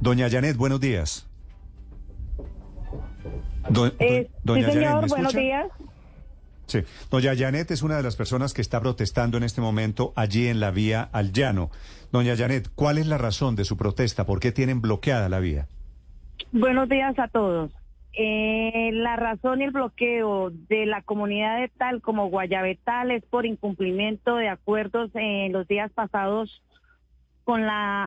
Doña Janet, buenos días. Do- Eh, do- sí, Janet, señor, ¿me buenos días. Sí. Doña Janet es una de las personas que está protestando en este momento allí en la vía al llano. Doña Janet, ¿cuál es la razón de su protesta? ¿Por qué tienen bloqueada la vía? Buenos días a todos. Eh, la razón y el bloqueo de la comunidad de tal como Guayabetal es por incumplimiento de acuerdos en los días pasados con la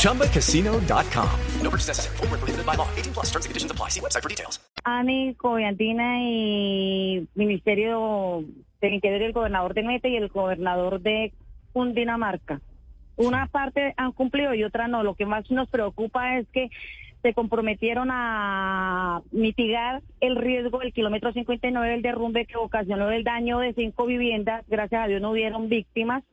ChumbaCasino.com. No purchase necessary. Void where prohibited by law. 18 plus terms and conditions apply. See website for details. ANI, Coviantina y Ministerio del Interior y el gobernador de Mete y el gobernador de Cundinamarca. Una parte han cumplido y otra no. Lo que más nos preocupa es que se comprometieron a mitigar el riesgo del kilómetro 59 del derrumbe que ocasionó el daño de cinco viviendas. Gracias a Dios no hubieron víctimas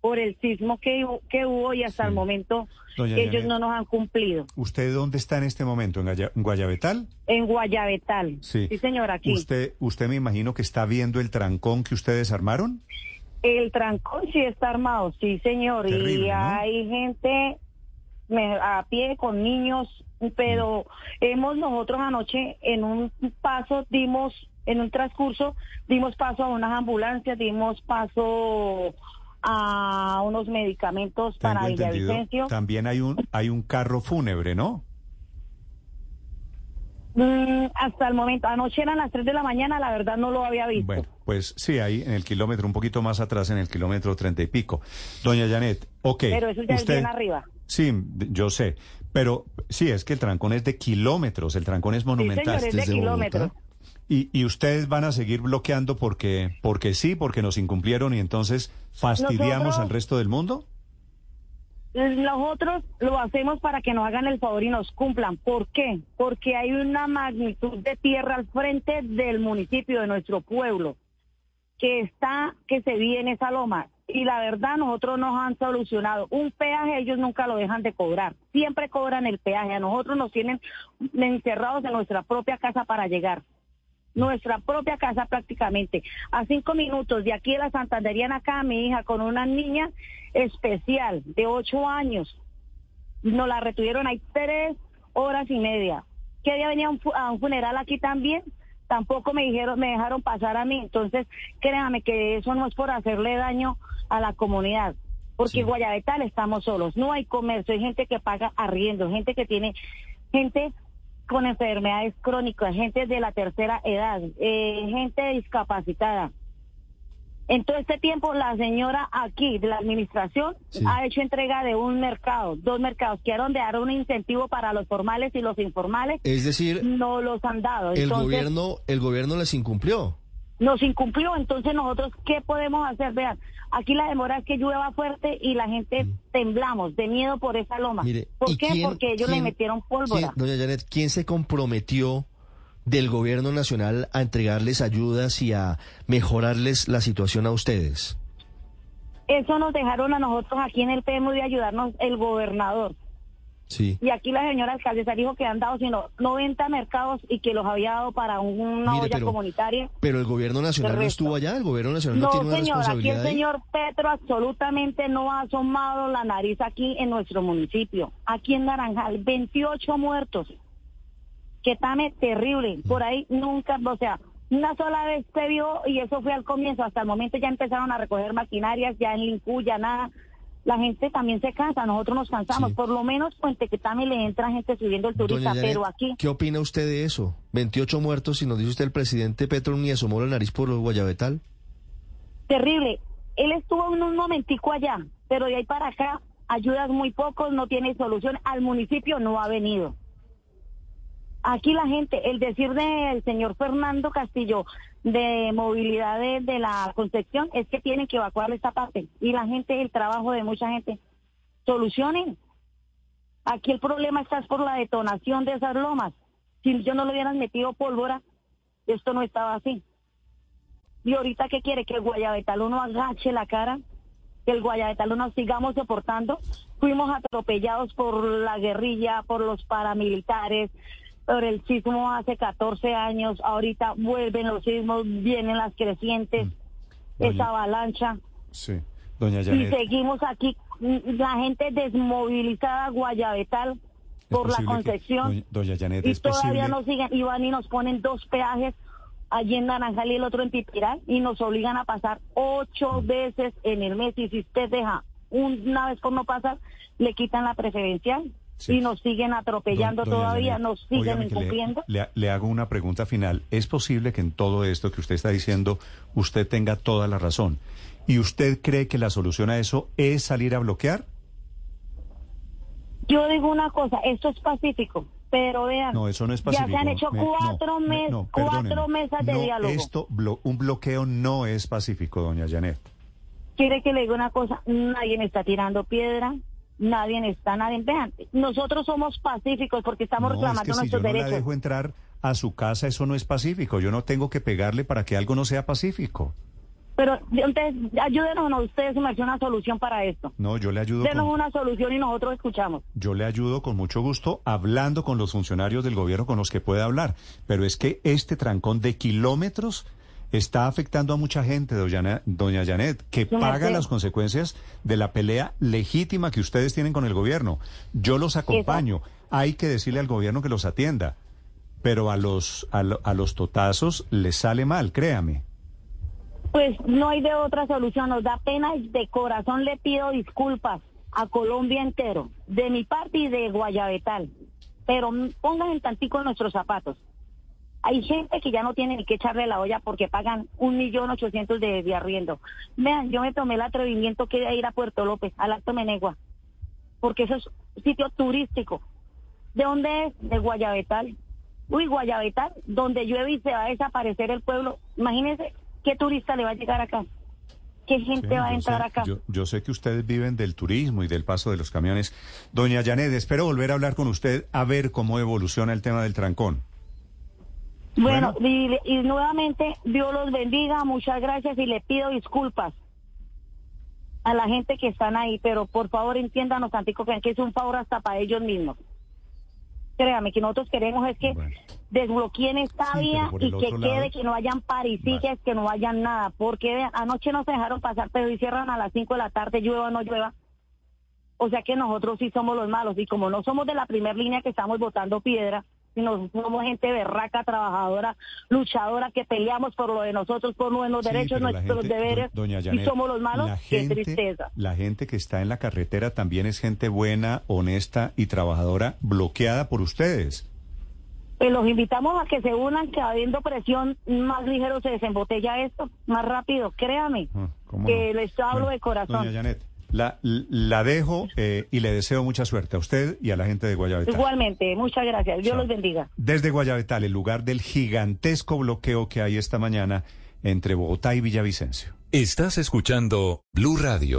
por el sismo que, que hubo y hasta Sí. el momento Doña ellos Janet. no nos han cumplido. ¿Usted dónde está en este momento? ¿En, Gaya- en Guayabetal? En Guayabetal. Sí. señor, aquí. Usted, usted me imagino que está viendo el trancón que ustedes armaron. El trancón sí está armado, sí, señor. Terrible, y ¿no? hay gente a pie con niños, pero hemos nosotros anoche en un paso dimos, en un transcurso, dimos paso a unas ambulancias, dimos paso a unos medicamentos para Tengo entendido. Villavicencio. También hay un, hay un carro fúnebre, ¿no? Mm, hasta el momento, anoche eran las 3 de la mañana, la verdad no lo había visto. Bueno, pues sí, ahí en el kilómetro, un poquito más atrás, en el kilómetro treinta y pico. Doña Janet, ok. pero eso ya es usted- bien arriba. Sí, yo sé. Pero sí, es que el trancón es de kilómetros, el trancón es Sí, monumental. señor, es de kilómetros. Bogotá. Y, y ustedes van a seguir bloqueando porque, porque sí, porque nos incumplieron y entonces fastidiamos Nosotros- al resto del mundo. Nosotros lo hacemos para que nos hagan el favor y nos cumplan. ¿Por qué? Porque hay una magnitud de tierra al frente del municipio, de nuestro pueblo, que está, que se vive en esa loma. Y la verdad, nosotros nos han solucionado. Un peaje ellos nunca lo dejan de cobrar. Siempre cobran el peaje. A nosotros nos tienen encerrados en nuestra propia casa para llegar nuestra propia casa prácticamente. A cinco minutos de aquí de la Santanderiana acá, mi hija con una niña especial de ocho años. Nos la retuvieron ahí tres horas y media. ¿Qué día venía a un, fu- a un funeral aquí también? Tampoco me dijeron, me dejaron pasar a mí. Entonces, créame que eso no es por hacerle daño a la comunidad. Porque Sí. en Guayabetal estamos solos. No hay comercio, hay gente que paga arriendo, gente que tiene, gente con enfermedades crónicas, gente de la tercera edad, eh, gente discapacitada. En todo este tiempo, la señora aquí de la administración Sí. ha hecho entrega de un mercado, dos mercados, que de dar un incentivo para los formales y los informales, Es decir, no los han dado. el Entonces, gobierno, el gobierno les incumplió. Nos incumplió, entonces nosotros, ¿qué podemos hacer? Vean, aquí la demora es que llueva fuerte y la gente temblamos de miedo por esa loma. Mm. Mire, ¿Por ¿y qué? quién- Porque ellos le metieron pólvora. doña Janet, ¿quién se comprometió del gobierno nacional a entregarles ayudas y a mejorarles la situación a ustedes? Eso nos dejaron a nosotros aquí en el PM de ayudarnos el gobernador. Sí. Y aquí la señora alcaldesa dijo que han dado sino 90 mercados y que los había dado para una Mire, olla pero- comunitaria. Pero el gobierno nacional no estuvo allá, el gobierno nacional no, No, tiene una señor, aquí el responsabilidad ahí. señor Petro absolutamente no ha asomado la nariz aquí en nuestro municipio. Aquí en Naranjal, 28 muertos. Que tame terrible. Mm. Por ahí nunca, o sea, una sola vez se vio y eso fue al comienzo. Hasta el momento ya empezaron a recoger maquinarias, ya en Lincú, ya nada. La gente también se cansa, nosotros nos cansamos. Sí. Por lo menos Puente que también le entra gente subiendo el turista, Janet, pero aquí, ¿Qué opina usted de eso? 28 muertos y nos dice usted el presidente Petro ni asomó la nariz por Guayabetal. terrible. Él estuvo en un momentico allá, pero de ahí para acá, ayudas muy pocos, no tiene solución. Al municipio no ha venido. Aquí la gente, el decir del señor Fernando Castillo de movilidad de, la Concepción es que tienen que evacuar esta parte. Y la gente, el trabajo de mucha gente, solucionen. Aquí el problema está es por la detonación de esas lomas. Si yo no le hubieran metido pólvora, esto no estaba así. Y ahorita, ¿qué quiere? Que el Guayabetal uno agache la cara, que el Guayabetal uno sigamos soportando. Fuimos atropellados por la guerrilla, por los paramilitares, por el sismo hace 14 años. Ahorita vuelven los sismos, vienen las crecientes, Doña- esa avalancha. Sí. Doña Y Janet. seguimos aquí, mm, la gente desmovilizada, Guayabetal, ¿es por la posible que- Concepción. doña, doña Janet, y ¿es todavía posible? nos siguen y van y nos ponen dos peajes allí en Naranjal y el otro en Pipiral y nos obligan a pasar Mm. ocho veces en el mes y si usted deja una vez por no pasar le quitan la preferencial Sí. y nos siguen atropellando Don- todavía, nos siguen incumpliendo. Le, le hago una pregunta final. ¿Es posible que en todo esto que usted está diciendo usted tenga toda la razón? ¿Y usted cree que la solución a eso es salir a bloquear? Yo digo una cosa, esto es pacífico, pero vean, No, eso no es ya pacífico. se han hecho cuatro, me- mes- no, cuatro mesas de No, diálogo. Esto, blo- un bloqueo no es pacífico, doña Janet. quiere que le diga una cosa, nadie me está tirando piedra, nadie está, nadie, vean, nosotros somos pacíficos porque estamos no, es reclamando que si yo nuestros no la derechos. dejo entrar a su casa, eso no es pacífico. Yo no tengo que pegarle para que algo no sea pacífico. Pero entonces, ayúdenos a ustedes a una solución para esto. No, yo le ayudo. Denos con- una solución y nosotros escuchamos. Yo le ayudo con mucho gusto hablando con los funcionarios del gobierno con los que pueda hablar. Pero es que este trancón de kilómetros está afectando a mucha gente, doña, doña Janet, que paga las consecuencias de la pelea legítima que ustedes tienen con el gobierno. Yo los acompaño. Hay que decirle al gobierno que los atienda. Pero a los, a, lo- a los totazos les sale mal, créame. Pues no hay de otra solución, nos da pena y de corazón le pido disculpas a Colombia entero, de mi parte y de Guayabetal. Pero pongan en tantico en nuestros zapatos. Hay gente que ya no tiene ni que echarle la olla porque pagan un millón ochocientos de, de arriendo. Vean, yo me tomé el atrevimiento que de ir a Puerto López, al Alto Menegua, porque eso es sitio turístico. ¿De dónde es? De Guayabetal. Uy, Guayabetal, donde llueve y se va a desaparecer el pueblo. Imagínense qué turista le va a llegar acá. ¿Qué gente Sí, va a entrar sé- acá? Yo, yo sé que ustedes viven del turismo y del paso de los camiones. Doña Janet, espero volver a hablar con usted a ver cómo evoluciona el tema del trancón. Bueno, y, y nuevamente, Dios los bendiga, muchas gracias y le pido disculpas a la gente que están ahí, pero por favor entiéndanos, Antico, que es un favor hasta para ellos mismos. Créame, que nosotros queremos es que Bueno. desbloqueen esta Sí, vía y que quede, que no hayan parisiques, Vale. que no hayan nada, porque anoche nos dejaron pasar, pero y cierran a las 5 de la tarde, llueva o no llueva. O sea que nosotros sí somos los malos, y como no somos de la primera línea que estamos botando piedra, sino somos gente berraca, trabajadora, luchadora, que peleamos por lo de nosotros, por nuestros Sí, derechos, nuestros gente- deberes, do- y somos los malos, la qué gente, tristeza. La gente que está en la carretera también es gente buena, honesta y trabajadora, bloqueada por ustedes. Pues los invitamos a que se unan, que habiendo presión más ligero se desembotella esto, más rápido, créame, Ah, ¿cómo que no? les hablo Bueno, de corazón. Doña Janet, la, la dejo eh, y le deseo mucha suerte a usted y a la gente de Guayabetal. Igualmente, muchas gracias, Dios Chao. los bendiga. Desde Guayabetal, el lugar del gigantesco bloqueo que hay esta mañana entre Bogotá y Villavicencio. Estás escuchando Blue Radio.